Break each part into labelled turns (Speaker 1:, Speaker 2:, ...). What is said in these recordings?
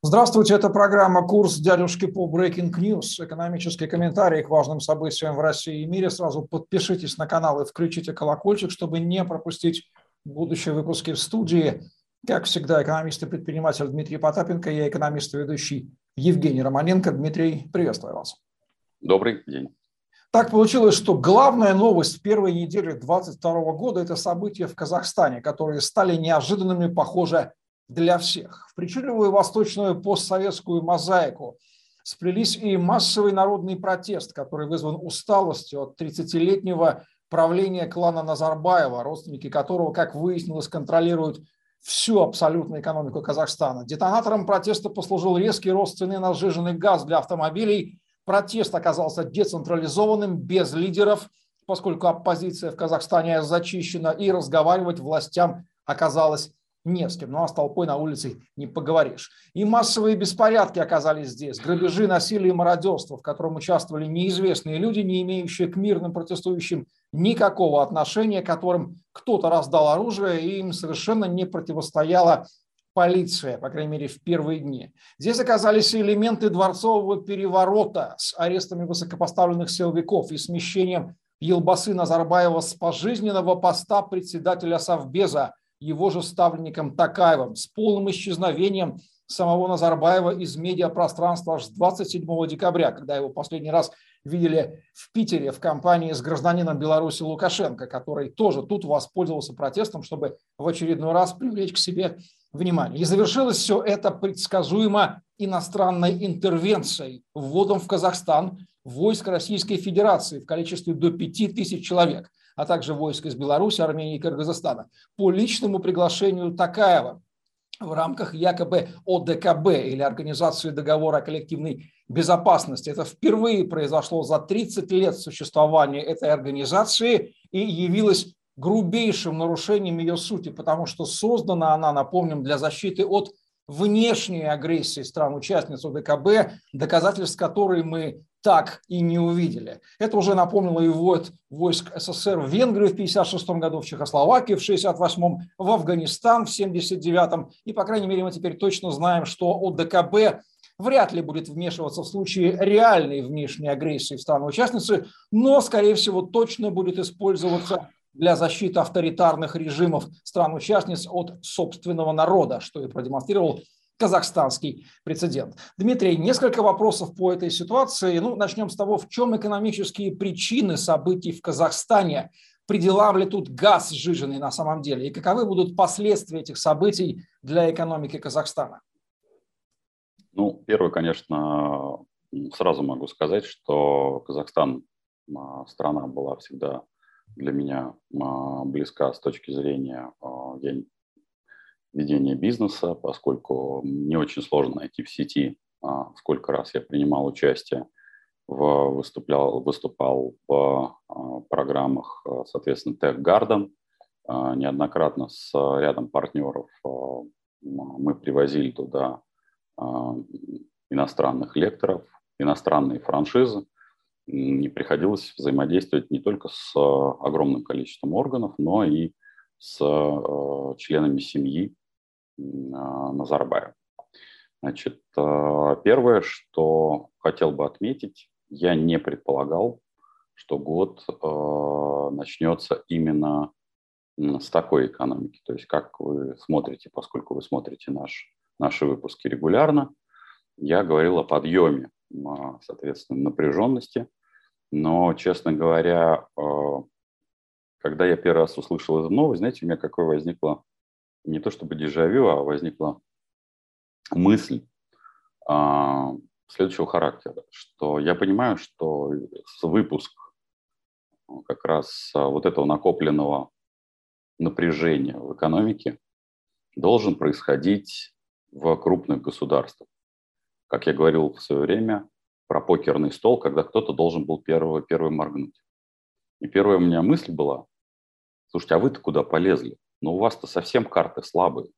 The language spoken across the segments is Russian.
Speaker 1: Здравствуйте, это программа «Курс дядюшки по Breaking News». Экономические комментарии к важным событиям в России и мире. Сразу подпишитесь на канал и включите колокольчик, чтобы не пропустить будущие выпуски в студии. Как всегда, экономист и предприниматель Дмитрий Потапенко, я экономист и ведущий Евгений Романенко. Дмитрий, приветствую вас.
Speaker 2: Добрый день.
Speaker 1: Так получилось, что главная новость первой недели 2022 года – это события в Казахстане, которые стали неожиданными, похоже, для всех. В причудливую восточную постсоветскую мозаику сплелись и массовый народный протест, который вызван усталостью от 30-летнего правления клана Назарбаева, родственники которого, как выяснилось, контролируют всю абсолютную экономику Казахстана. Детонатором протеста послужил резкий рост цены на сжиженный газ для автомобилей. Протест оказался децентрализованным, без лидеров, поскольку оппозиция в Казахстане зачищена, и разговаривать властям оказалось не с кем, ну а с толпой на улице не поговоришь. И массовые беспорядки оказались здесь, грабежи, насилие и мародерство, в котором участвовали неизвестные люди, не имеющие к мирным протестующим никакого отношения, которым кто-то раздал оружие, и им совершенно не противостояла полиция, по крайней мере, в первые дни. Здесь оказались элементы дворцового переворота с арестами высокопоставленных силовиков и смещением Елбасы Назарбаева с пожизненного поста председателя Совбеза его же ставленником Такаевым с полным исчезновением самого Назарбаева из медиапространства аж с 27 декабря, когда его последний раз видели в Питере в компании с гражданином Беларуси Лукашенко, который тоже тут воспользовался протестом, чтобы в очередной раз привлечь к себе внимание. И завершилось все это предсказуемо иностранной интервенцией, вводом в Казахстан войск Российской Федерации в количестве до 5000 человек а также войск из Беларуси, Армении и Кыргызстана, по личному приглашению Такаева в рамках якобы ОДКБ или Организации договора о коллективной безопасности. Это впервые произошло за 30 лет существования этой организации и явилось грубейшим нарушением ее сути, потому что создана она, напомним, для защиты от внешней агрессии стран-участниц ОДКБ, доказательств которой мы так и не увидели. Это уже напомнило и ввод войск СССР в Венгрию в 1956 году, в Чехословакию в 1968, в Афганистан в 1979. И, по крайней мере, мы теперь точно знаем, что ОДКБ вряд ли будет вмешиваться в случае реальной внешней агрессии в страны-участницы, но, скорее всего, точно будет использоваться для защиты авторитарных режимов стран-участниц от собственного народа, что и продемонстрировал казахстанский прецедент. Дмитрий, несколько вопросов по этой ситуации. Ну, начнем с того, в чем экономические причины событий в Казахстане. Пределам ли тут газ сжиженный на самом деле? И каковы будут последствия этих событий для экономики Казахстана?
Speaker 2: Ну, первое, конечно, сразу могу сказать, что Казахстан а, страна была всегда для меня а, близка с точки зрения, а, я ведения бизнеса, поскольку не очень сложно найти в сети, а, сколько раз я принимал участие, в, выступлял, выступал в а, программах, а, соответственно, Tech Garden. Неоднократно с рядом партнеров мы привозили туда иностранных лекторов, иностранные франшизы. Не приходилось взаимодействовать не только с огромным количеством органов, но и с членами семьи Назарбаев. Значит, э, первое, что хотел бы отметить, я не предполагал, что год э, начнется именно с такой экономики. То есть, как вы смотрите, поскольку вы смотрите наш, наши выпуски регулярно, я говорил о подъеме, соответственно, напряженности. Но, честно говоря, э, когда я первый раз услышал эту новость, знаете, у меня какое возникло не то чтобы дежавю, а возникла мысль а, следующего характера, что я понимаю, что выпуск как раз вот этого накопленного напряжения в экономике должен происходить в крупных государствах. Как я говорил в свое время про покерный стол, когда кто-то должен был первый, первый моргнуть. И первая у меня мысль была, слушайте, а вы-то куда полезли? Но у вас-то совсем карты слабые.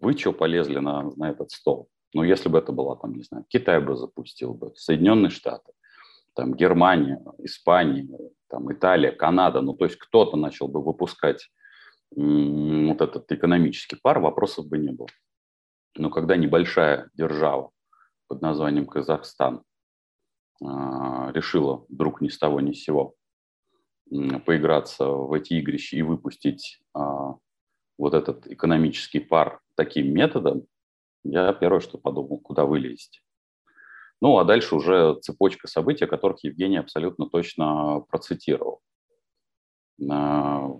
Speaker 2: Вы что полезли на, на этот стол? Ну, если бы это была, там, не знаю, Китай бы запустил бы, Соединенные Штаты, там, Германия, Испания, там, Италия, Канада, ну, то есть кто-то начал бы выпускать м- вот этот экономический пар, вопросов бы не было. Но когда небольшая держава под названием Казахстан а, решила вдруг ни с того ни с сего поиграться в эти игрища и выпустить а, вот этот экономический пар таким методом, я первое, что подумал, куда вылезть. Ну, а дальше уже цепочка событий, о которых Евгений абсолютно точно процитировал. А,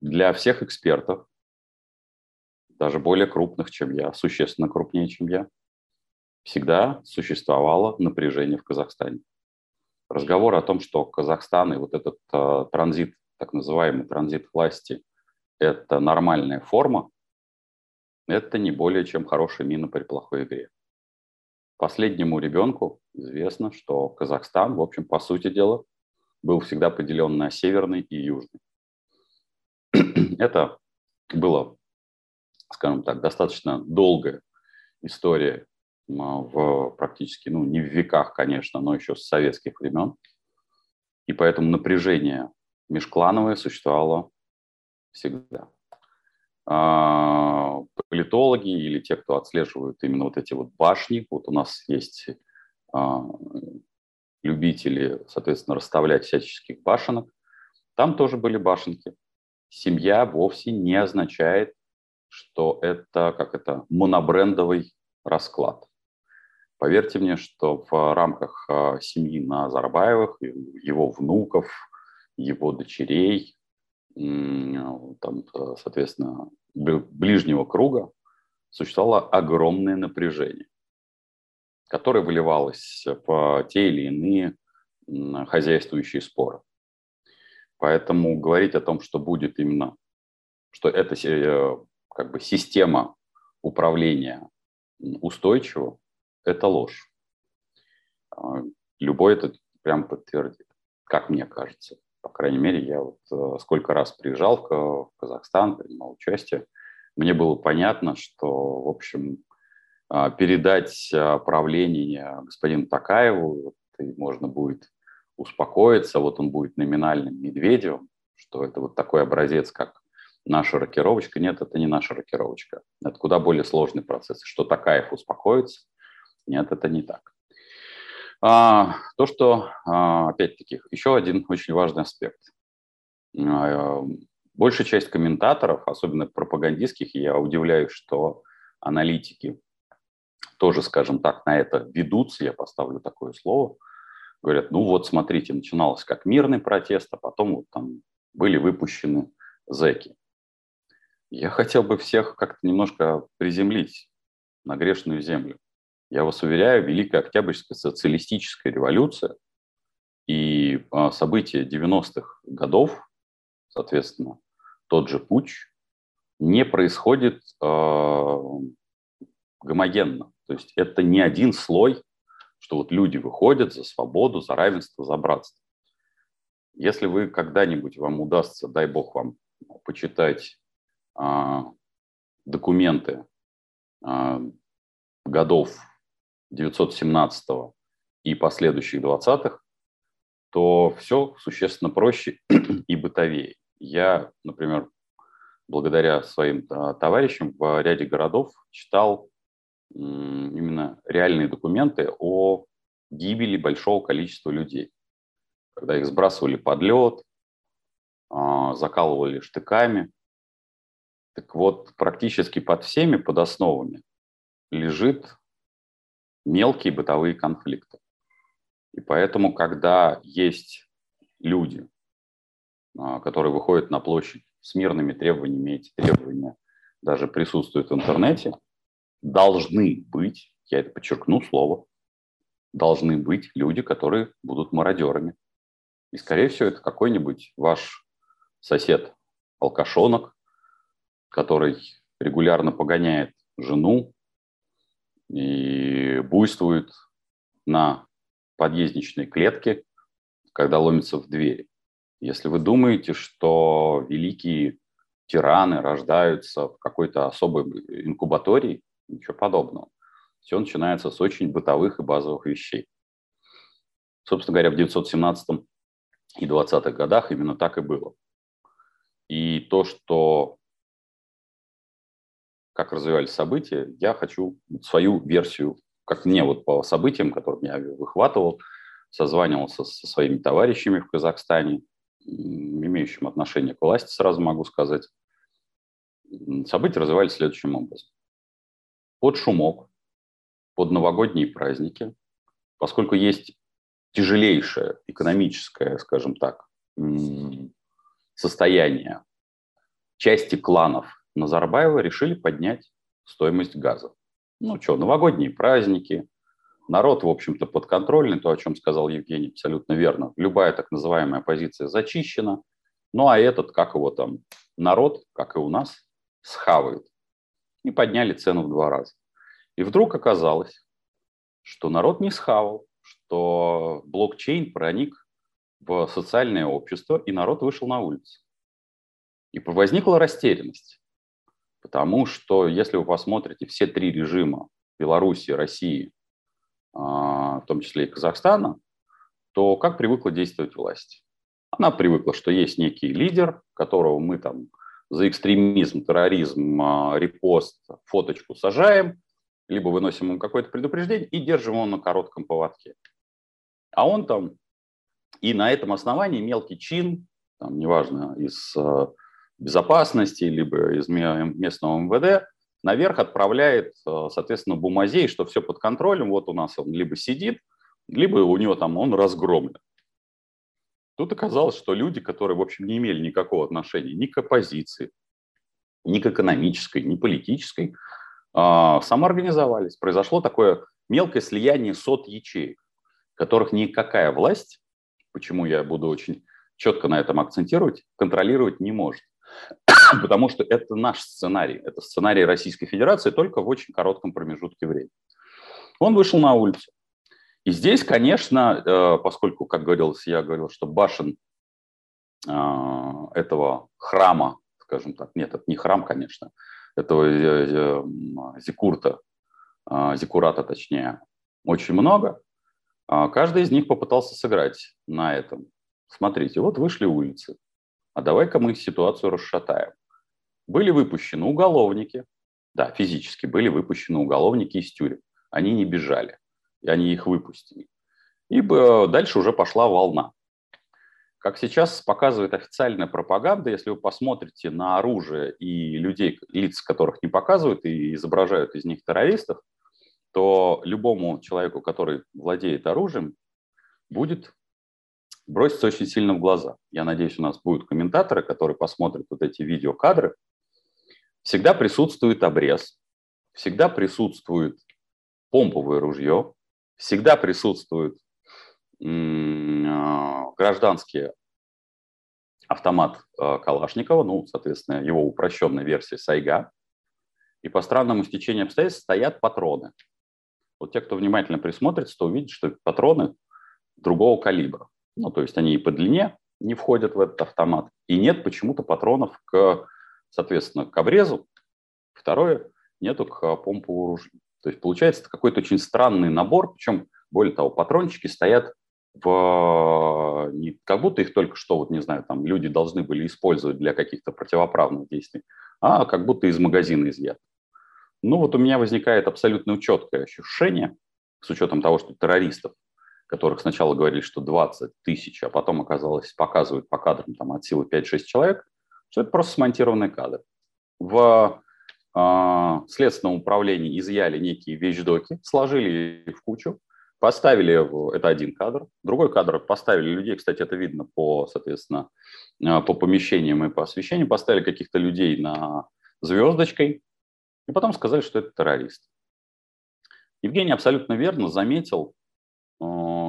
Speaker 2: для всех экспертов, даже более крупных, чем я, существенно крупнее, чем я, всегда существовало напряжение в Казахстане. Разговор о том, что Казахстан и вот этот э, транзит, так называемый транзит власти, это нормальная форма, это не более чем хорошая мина при плохой игре. Последнему ребенку известно, что Казахстан, в общем, по сути дела, был всегда поделен на северный и южный. Это было, скажем так, достаточно долгая история в практически, ну, не в веках, конечно, но еще с советских времен. И поэтому напряжение межклановое существовало всегда. А, политологи или те, кто отслеживают именно вот эти вот башни, вот у нас есть а, любители, соответственно, расставлять всяческих башенок, там тоже были башенки. Семья вовсе не означает, что это, как это, монобрендовый расклад. Поверьте мне, что в рамках а, семьи Назарбаевых, его внуков, его дочерей, там, соответственно, ближнего круга существовало огромное напряжение, которое выливалось в те или иные хозяйствующие споры. Поэтому говорить о том, что будет именно, что эта э, как бы система управления устойчива, это ложь. А, любой это прям подтвердит, как мне кажется. По крайней мере, я вот э, сколько раз приезжал в Казахстан, принимал участие, мне было понятно, что, в общем, а, передать правление господину Такаеву, и можно будет успокоиться, вот он будет номинальным Медведевым, что это вот такой образец, как наша рокировочка. Нет, это не наша рокировочка. Это куда более сложный процесс. Что Такаев успокоится, нет, это не так. А, то, что, а, опять-таки, еще один очень важный аспект. А, большая часть комментаторов, особенно пропагандистских, я удивляюсь, что аналитики тоже, скажем так, на это ведутся, я поставлю такое слово, говорят, ну вот смотрите, начиналось как мирный протест, а потом вот там были выпущены зэки. Я хотел бы всех как-то немножко приземлить на грешную землю. Я вас уверяю, Великая Октябрьская социалистическая революция и а, события 90-х годов, соответственно, тот же путь, не происходит э, гомогенно. То есть это не один слой, что вот люди выходят за свободу, за равенство, за братство. Если вы когда-нибудь вам удастся, дай бог вам, почитать э, документы э, годов 917 и последующих 20-х, то все существенно проще и бытовее. Я, например, благодаря своим а, товарищам в ряде городов читал именно реальные документы о гибели большого количества людей. Когда их сбрасывали под лед, а, закалывали штыками. Так вот, практически под всеми под основами лежит мелкие бытовые конфликты. И поэтому, когда есть люди, а, которые выходят на площадь с мирными требованиями, эти требования даже присутствуют в интернете, должны быть, я это подчеркну слово, должны быть люди, которые будут мародерами. И, скорее всего, это какой-нибудь ваш сосед алкашонок, который регулярно погоняет жену, и буйствует на подъездничной клетке, когда ломится в двери. Если вы думаете, что великие тираны рождаются в какой-то особой инкубатории, ничего подобного. Все начинается с очень бытовых и базовых вещей. Собственно говоря, в 1917 и 20-х годах именно так и было. И то, что как развивались события, я хочу свою версию, как мне вот по событиям, которым я выхватывал, созванивался со своими товарищами в Казахстане, имеющим отношение к власти, сразу могу сказать. События развивались следующим образом. Под шумок, под новогодние праздники, поскольку есть тяжелейшее экономическое, скажем так, состояние части кланов Назарбаева решили поднять стоимость газа. Ну что, новогодние праздники, народ, в общем-то, подконтрольный, то, о чем сказал Евгений, абсолютно верно. Любая так называемая оппозиция зачищена, ну а этот, как его там, народ, как и у нас, схавает. И подняли цену в два раза. И вдруг оказалось, что народ не схавал, что блокчейн проник в социальное общество, и народ вышел на улицу. И возникла растерянность. Потому что если вы посмотрите все три режима Беларуси, России, а, в том числе и Казахстана, то как привыкла действовать власть? Она привыкла, что есть некий лидер, которого мы там за экстремизм, терроризм, а, репост, фоточку сажаем, либо выносим ему какое-то предупреждение и держим его на коротком поводке. А он там и на этом основании мелкий чин, там, неважно, из а, безопасности, либо из местного МВД, наверх отправляет, э, соответственно, бумазей, что все под контролем, вот у нас он либо сидит, либо у него там он разгромлен. Тут оказалось, что люди, которые, в общем, не имели никакого отношения ни к оппозиции, ни к экономической, ни политической, а, самоорганизовались. Произошло такое мелкое слияние сот ячеек, которых никакая власть, почему я буду очень четко на этом акцентировать, контролировать не может. потому что это наш сценарий, это сценарий Российской Федерации только в очень коротком промежутке времени. Он вышел на улицу. И здесь, конечно, э, поскольку, как говорилось, я говорил, что башен э, этого храма, скажем так, нет, это не храм, конечно, этого э, зикурта, зикурата точнее, очень много, а каждый из них попытался сыграть на этом. Смотрите, вот вышли улицы, а давай-ка мы ситуацию расшатаем. Были выпущены уголовники, да, физически были выпущены уголовники из тюрем. Они не бежали, и они их выпустили. И дальше уже пошла волна. Как сейчас показывает официальная пропаганда, если вы посмотрите на оружие и людей, лиц которых не показывают и изображают из них террористов, то любому человеку, который владеет оружием, будет бросится очень сильно в глаза. Я надеюсь, у нас будут комментаторы, которые посмотрят вот эти видеокадры. Всегда присутствует обрез, всегда присутствует помповое ружье, всегда присутствует а, гражданский автомат а, Калашникова, ну, соответственно, его упрощенная версия Сайга. И по странному стечению обстоятельств стоят патроны. Вот те, кто внимательно присмотрится, то увидят, что патроны другого калибра. Ну, то есть они и по длине не входят в этот автомат, и нет почему-то патронов к, соответственно, к обрезу. Второе, нету к помпу ружью. То есть получается какой-то очень странный набор, причем, более того, патрончики стоят в, как будто их только что, вот не знаю, там люди должны были использовать для каких-то противоправных действий, а как будто из магазина изъят. Ну вот у меня возникает абсолютно четкое ощущение, с учетом того, что террористов которых сначала говорили, что 20 тысяч, а потом оказалось, показывают по кадрам там, от силы 5-6 человек, что это просто смонтированный кадр. В э, следственном управлении изъяли некие вещдоки, сложили в кучу, поставили, это один кадр, другой кадр поставили людей, кстати, это видно по, соответственно, а, по помещениям и по освещению, поставили каких-то людей на звездочкой, и потом сказали, что это террорист. Евгений абсолютно верно заметил,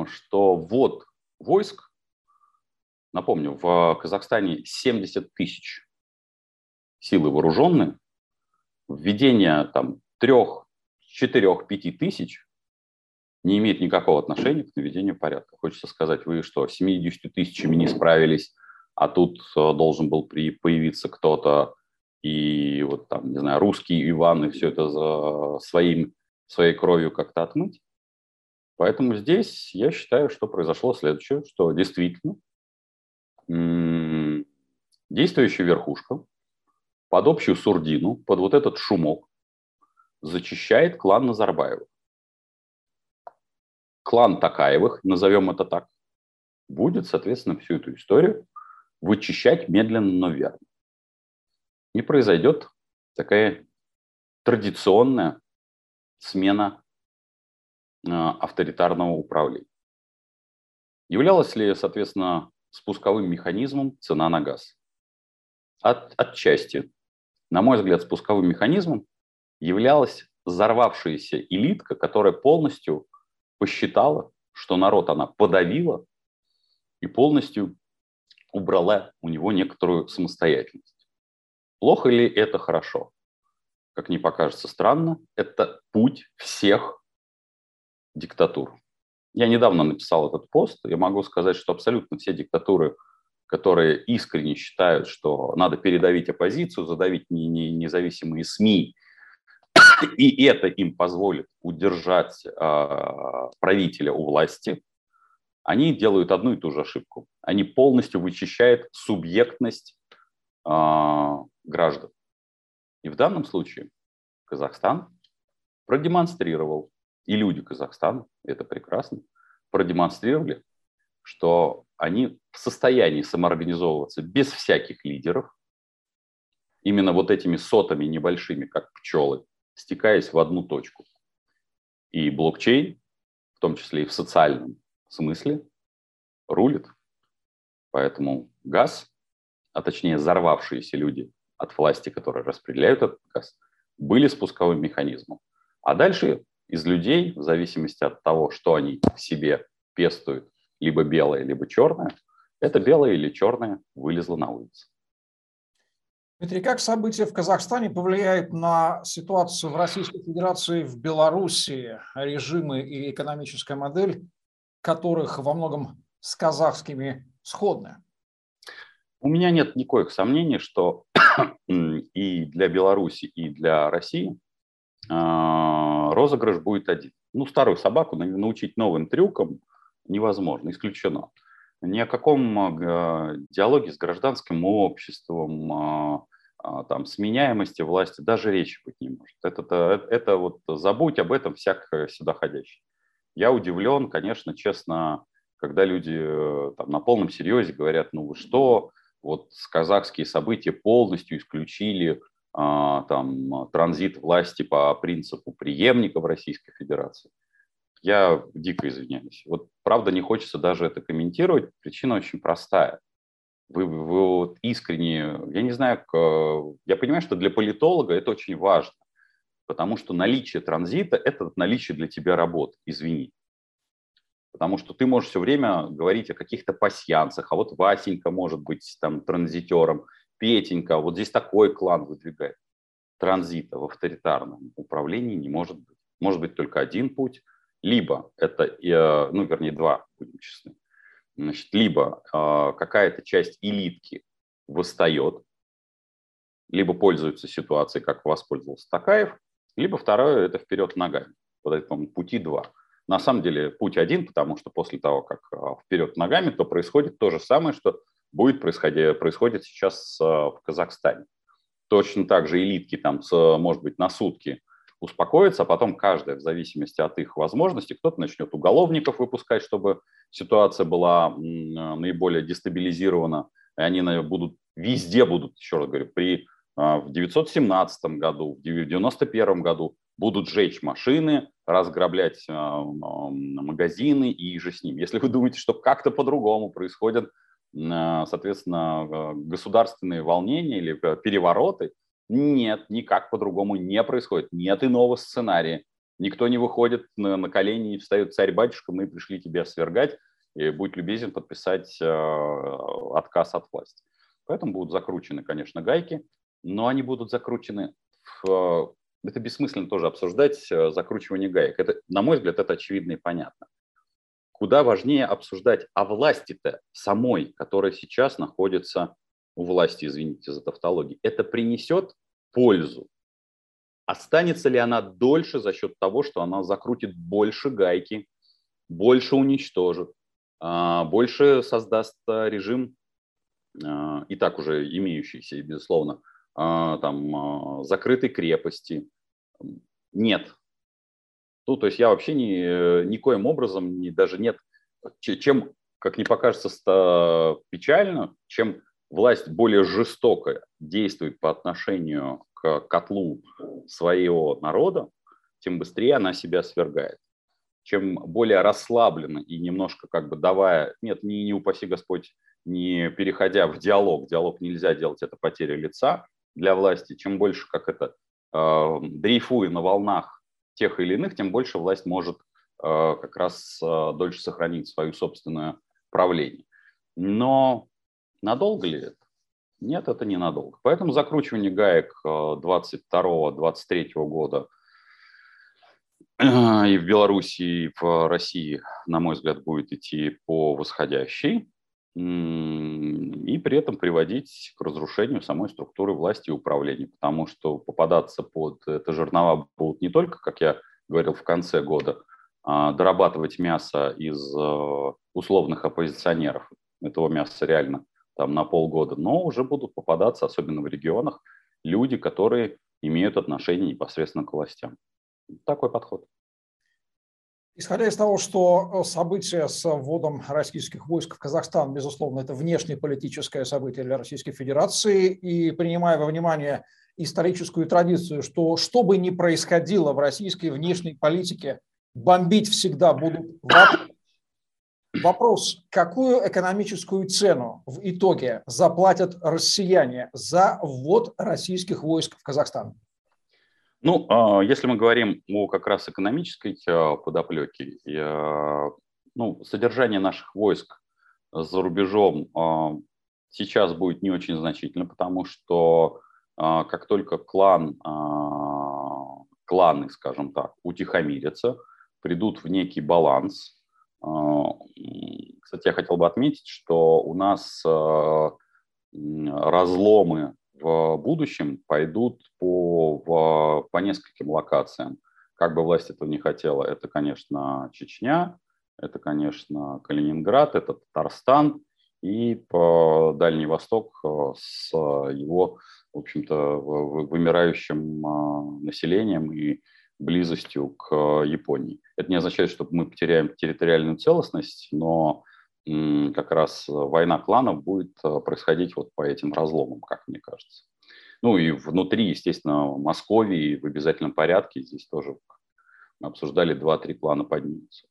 Speaker 2: что ввод войск, напомню, в Казахстане 70 тысяч силы вооруженные, введение там трех, четырех, пяти тысяч не имеет никакого отношения к наведению порядка. Хочется сказать, вы что, 70 тысячами не справились, а тут э, должен был при, появиться кто-то, и вот там, не знаю, русский Иван, и все это за своим, своей кровью как-то отмыть. Поэтому здесь я считаю, что произошло следующее, что действительно действующая верхушка под общую сурдину, под вот этот шумок, зачищает клан Назарбаевых. Клан Такаевых, назовем это так, будет, соответственно, всю эту историю вычищать медленно, но верно. И произойдет такая традиционная смена авторитарного управления. Являлась ли, соответственно, спусковым механизмом цена на газ? От, отчасти. На мой взгляд, спусковым механизмом являлась взорвавшаяся элитка, которая полностью посчитала, что народ она подавила и полностью убрала у него некоторую самостоятельность. Плохо ли это хорошо? Как не покажется странно, это путь всех диктатур. Я недавно написал этот пост, я могу сказать, что абсолютно все диктатуры, которые искренне считают, что надо передавить оппозицию, задавить независимые СМИ, и это им позволит удержать э, правителя у власти, они делают одну и ту же ошибку. Они полностью вычищают субъектность э, граждан. И в данном случае Казахстан продемонстрировал, и люди Казахстана, это прекрасно, продемонстрировали, что они в состоянии самоорганизовываться без всяких лидеров, именно вот этими сотами небольшими, как пчелы, стекаясь в одну точку. И блокчейн, в том числе и в социальном смысле, рулит. Поэтому газ, а точнее взорвавшиеся люди от власти, которые распределяют этот газ, были спусковым механизмом. А дальше из людей, в зависимости от того, что они в себе пестуют, либо белое, либо черное, это белое или черное вылезло на улицу.
Speaker 1: Дмитрий, как события в Казахстане повлияют на ситуацию в Российской Федерации, в Белоруссии, режимы и экономическая модель, которых во многом с казахскими сходны?
Speaker 2: У меня нет никаких сомнений, что и для Беларуси, и для России розыгрыш будет один. Ну, старую собаку научить новым трюкам невозможно, исключено. Ни о каком а, диалоге с гражданским обществом, а, там, сменяемости власти даже речи быть не может. Это, это, это вот забудь об этом всяк сюда ходящий. Я удивлен, конечно, честно, когда люди э, там, на полном серьезе говорят, ну вы что, вот казахские события полностью исключили а, там, транзит власти по принципу преемника в Российской Федерации. Я дико извиняюсь. Вот правда не хочется даже это комментировать. Причина очень простая. Вы, вы вот искренне, я не знаю, я понимаю, что для политолога это очень важно, потому что наличие транзита – это наличие для тебя работы, извини. Потому что ты можешь все время говорить о каких-то пасьянцах, а вот Васенька может быть там транзитером, Петенька, вот здесь такой клан выдвигает. Транзита в авторитарном управлении не может быть. Может быть только один путь, либо это, э, ну, вернее, два, будем честны. Значит, либо э, какая-то часть элитки восстает, либо пользуется ситуацией, как воспользовался Такаев, либо второе – это вперед ногами. Вот это, пути два – на самом деле путь один, потому что после того, как а, вперед ногами, то происходит то же самое, что будет происходить, происходит сейчас а, в Казахстане. Точно так же элитки там, может быть, на сутки успокоятся, а потом каждая, в зависимости от их возможностей, кто-то начнет уголовников выпускать, чтобы ситуация была наиболее дестабилизирована, и они будут везде будут, еще раз говорю, при а, в 917 году, в 91 году будут сжечь машины, разграблять а, магазины и же с ним. Если вы думаете, что как-то по-другому происходят, соответственно, государственные волнения или перевороты, нет, никак по-другому не происходит. Нет иного сценария. Никто не выходит на, на колени и встает царь-батюшка, мы пришли тебя свергать, и будь любезен подписать э, отказ от власти. Поэтому будут закручены, конечно, гайки но они будут закручены в... Это бессмысленно тоже обсуждать э, закручивание гаек. Это, на мой взгляд, это очевидно и понятно. Куда важнее обсуждать о власти-то самой, которая сейчас находится у власти, извините за тавтологию. Это принесет пользу. Останется ли она дольше за счет того, что она закрутит больше гайки, больше уничтожит, а, больше создаст э, режим, э, и так уже имеющийся, безусловно, а, там, а, закрытой крепости. нет. Ну, то есть я вообще ни, никоим образом, ни, даже нет, чем, как не покажется печально, чем власть более жестоко действует по отношению к котлу своего народа, тем быстрее она себя свергает. Чем более расслабленно и немножко как бы давая, нет, не, не упаси Господь, не переходя в диалог, диалог нельзя делать, это потеря лица для власти, чем больше как это э, дрейфуя на волнах тех или иных, тем больше власть может э, как раз э, дольше сохранить свое собственное правление. Но надолго ли это? Нет, это ненадолго. Поэтому закручивание гаек 22-23 года и в Беларуси, и в России, на мой взгляд, будет идти по восходящей и при этом приводить к разрушению самой структуры власти и управления, потому что попадаться под это жернова будут не только, как я говорил, в конце года, а дорабатывать мясо из э, условных оппозиционеров, этого мяса реально там на полгода, но уже будут попадаться, особенно в регионах, люди, которые имеют отношение непосредственно к властям. Такой подход.
Speaker 1: Исходя из того, что события с вводом российских войск в Казахстан, безусловно, это внешнеполитическое событие для Российской Федерации, и принимая во внимание историческую традицию, что что бы ни происходило в российской внешней политике, бомбить всегда будут Вопрос, какую экономическую цену в итоге заплатят россияне за ввод российских войск в Казахстан?
Speaker 2: Ну, а, если мы говорим о как раз экономической а, подоплеке, а, ну, содержание наших войск за рубежом сейчас будет не очень значительно, потому что как только клан, кланы, скажем так, утихомирятся, придут в некий баланс, кстати, я хотел бы отметить, что у нас разломы в будущем пойдут по, в, по нескольким локациям. Как бы власть этого не хотела, это, конечно, Чечня, это, конечно, Калининград, это Татарстан и по Дальний Восток э, с его, в общем-то, вымирающим э, населением и близостью к Японии. Это не означает, что мы потеряем территориальную целостность, но как раз война кланов будет э, происходить вот по этим разломам, как мне кажется. Ну и внутри, естественно, Московии в обязательном порядке, здесь тоже мы обсуждали, 2-3 клана поднимутся.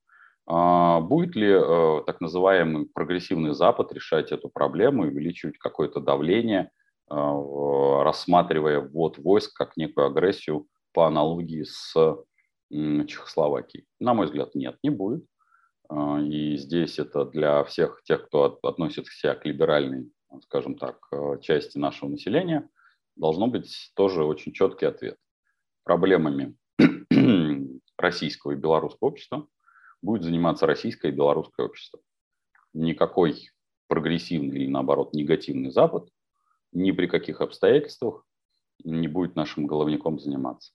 Speaker 2: А будет ли э, так называемый прогрессивный Запад решать эту проблему и увеличивать какое-то давление, э, рассматривая ввод войск как некую агрессию по аналогии с э, Чехословакией? На мой взгляд, нет, не будет. А, и здесь это для всех тех, кто относится к либеральной, скажем так, э, части нашего населения, должно быть тоже очень четкий ответ. Проблемами российского и белорусского общества будет заниматься российское и белорусское общество. Никакой прогрессивный или, наоборот, негативный Запад ни при каких обстоятельствах не будет нашим головником заниматься.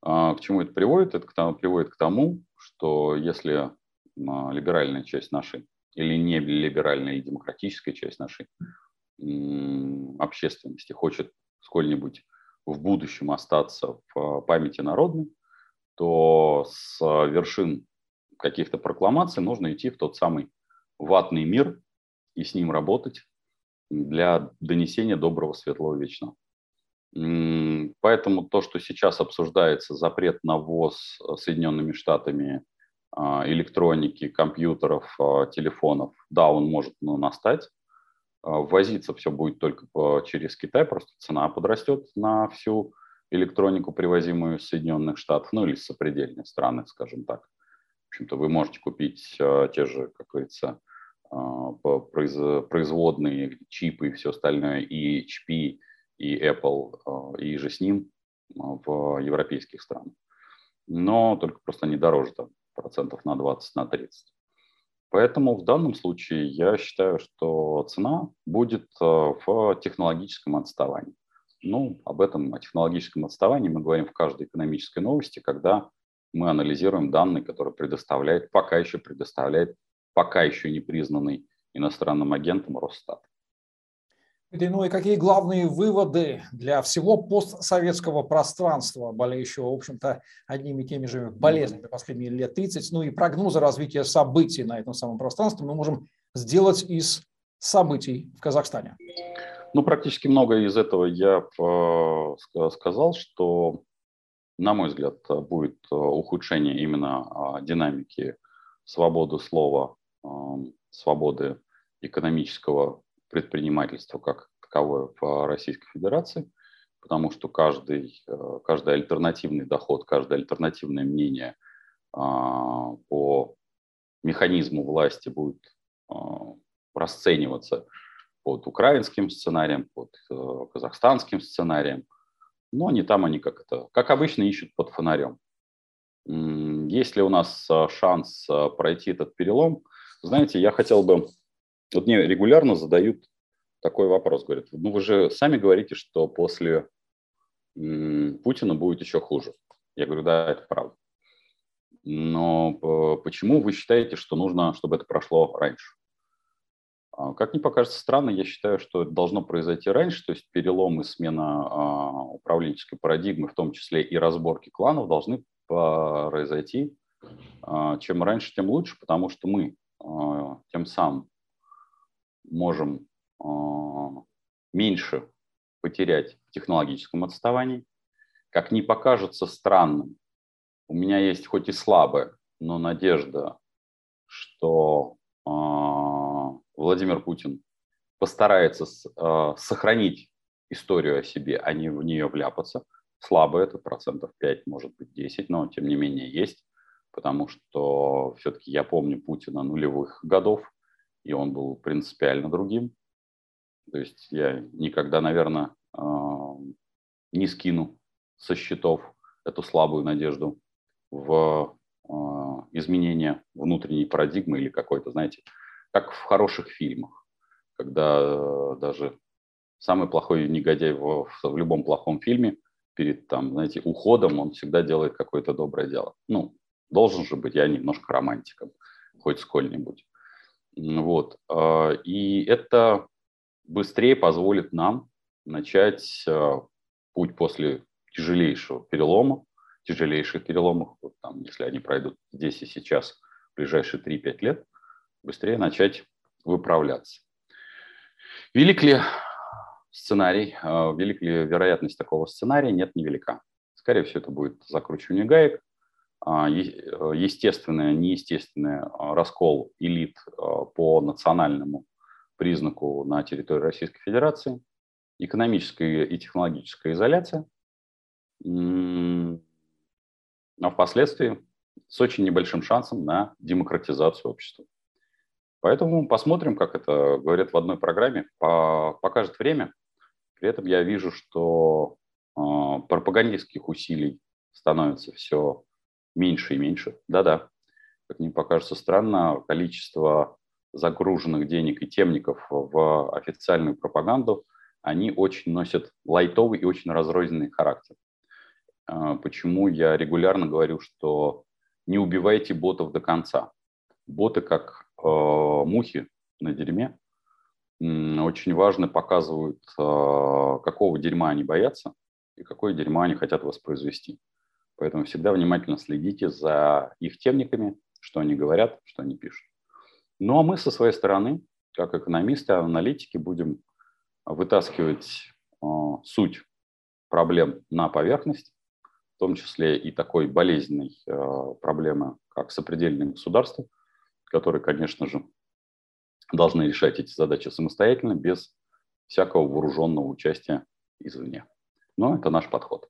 Speaker 2: А к чему это приводит? Это приводит к тому, что если либеральная часть нашей или не либеральная и демократическая часть нашей общественности хочет сколь-нибудь в будущем остаться в памяти народной, то с вершин каких-то прокламаций нужно идти в тот самый ватный мир и с ним работать для донесения доброго, светлого, вечного. Поэтому то, что сейчас обсуждается запрет на ввоз Соединенными Штатами а, электроники, компьютеров, а, телефонов, да, он может ну, настать. А, Возиться все будет только через Китай, просто цена подрастет на всю электронику, привозимую из Соединенных Штатов, ну или с сопредельные страны, скажем так. В общем-то, вы можете купить те же, как говорится, производные чипы и все остальное, и HP, и Apple, и же с ним в европейских странах. Но только просто они дороже там процентов на 20, на 30. Поэтому в данном случае я считаю, что цена будет э, в технологическом отставании. Ну, об этом, о технологическом отставании мы говорим в каждой экономической новости, когда мы анализируем данные, которые предоставляет, пока еще предоставляет, пока еще не признанный иностранным агентом Росстат.
Speaker 1: Ну и какие главные выводы для всего постсоветского пространства, болеющего, в общем-то, одними и теми же болезнями последние лет 30, ну и прогнозы развития событий на этом самом пространстве мы можем сделать из событий в Казахстане?
Speaker 2: Ну, практически многое из этого я э, сказал, что, на мой взгляд, будет э, ухудшение именно а, динамики свободы слова, свободы экономического предпринимательства как таковое в Российской Федерации, потому что каждый, э, каждый альтернативный доход, каждое альтернативное мнение а, по механизму власти будет а, расцениваться под украинским сценарием, под э, казахстанским сценарием. Но они там, они как это, как обычно, ищут под фонарем. Есть ли у нас э, шанс пройти этот перелом? Знаете, я хотел бы вот мне регулярно задают такой вопрос, говорят, ну вы же сами говорите, что после Путина будет еще хуже. Я говорю, да, это правда. Но почему вы считаете, что нужно, чтобы это прошло раньше? А, как мне покажется странно, я считаю, что это должно произойти раньше, то есть перелом и смена а, управленческой парадигмы, в том числе и разборки кланов, должны произойти. А, чем раньше, тем лучше, потому что мы тем самым можем а, меньше потерять в технологическом отставании. Как не покажется странным, у меня есть хоть и слабая, но надежда, что э, Владимир Путин постарается э, сохранить историю о себе, а не в нее вляпаться. Слабо это, процентов 5, может быть 10, но тем не менее есть, потому что все-таки я помню Путина нулевых годов, и он был принципиально другим. То есть я никогда, наверное, не скину со счетов эту слабую надежду в а, изменение внутренней парадигмы или какой-то, знаете, как в хороших фильмах, когда даже самый плохой негодяй в, в любом плохом фильме перед, там, знаете, уходом он всегда делает какое-то доброе дело. Ну, должен же быть я немножко романтиком, хоть сколь-нибудь. Вот. А, и это быстрее позволит нам начать а, путь после тяжелейшего перелома, тяжелейших переломов, вот там, если они пройдут здесь и сейчас, в ближайшие 3-5 лет, быстрее начать выправляться. Велик ли сценарий, а, велик ли вероятность такого сценария? Нет, невелика. Скорее всего, это будет закручивание гаек, естественный, неестественный а, раскол элит а, по национальному признаку на территории Российской Федерации, экономическая и технологическая изоляция, а впоследствии с очень небольшим шансом на демократизацию общества. Поэтому посмотрим, как это говорят в одной программе, покажет время. При этом я вижу, что пропагандистских усилий становится все меньше и меньше. Да-да, как мне покажется странно, количество загруженных денег и темников в официальную пропаганду, они очень носят лайтовый и очень разрозненный характер. А, почему я регулярно говорю, что не убивайте ботов до конца. Боты, как э, мухи на дерьме, очень важно показывают, э, какого дерьма они боятся и какое дерьмо они хотят воспроизвести. Поэтому всегда внимательно следите за их темниками, что они говорят, что они пишут. Ну а мы со своей стороны, как экономисты, аналитики, будем вытаскивать э, суть проблем на поверхность, в том числе и такой болезненной э, проблемы, как сопредельные государства, которые, конечно же, должны решать эти задачи самостоятельно, без всякого вооруженного участия извне. Но это наш подход.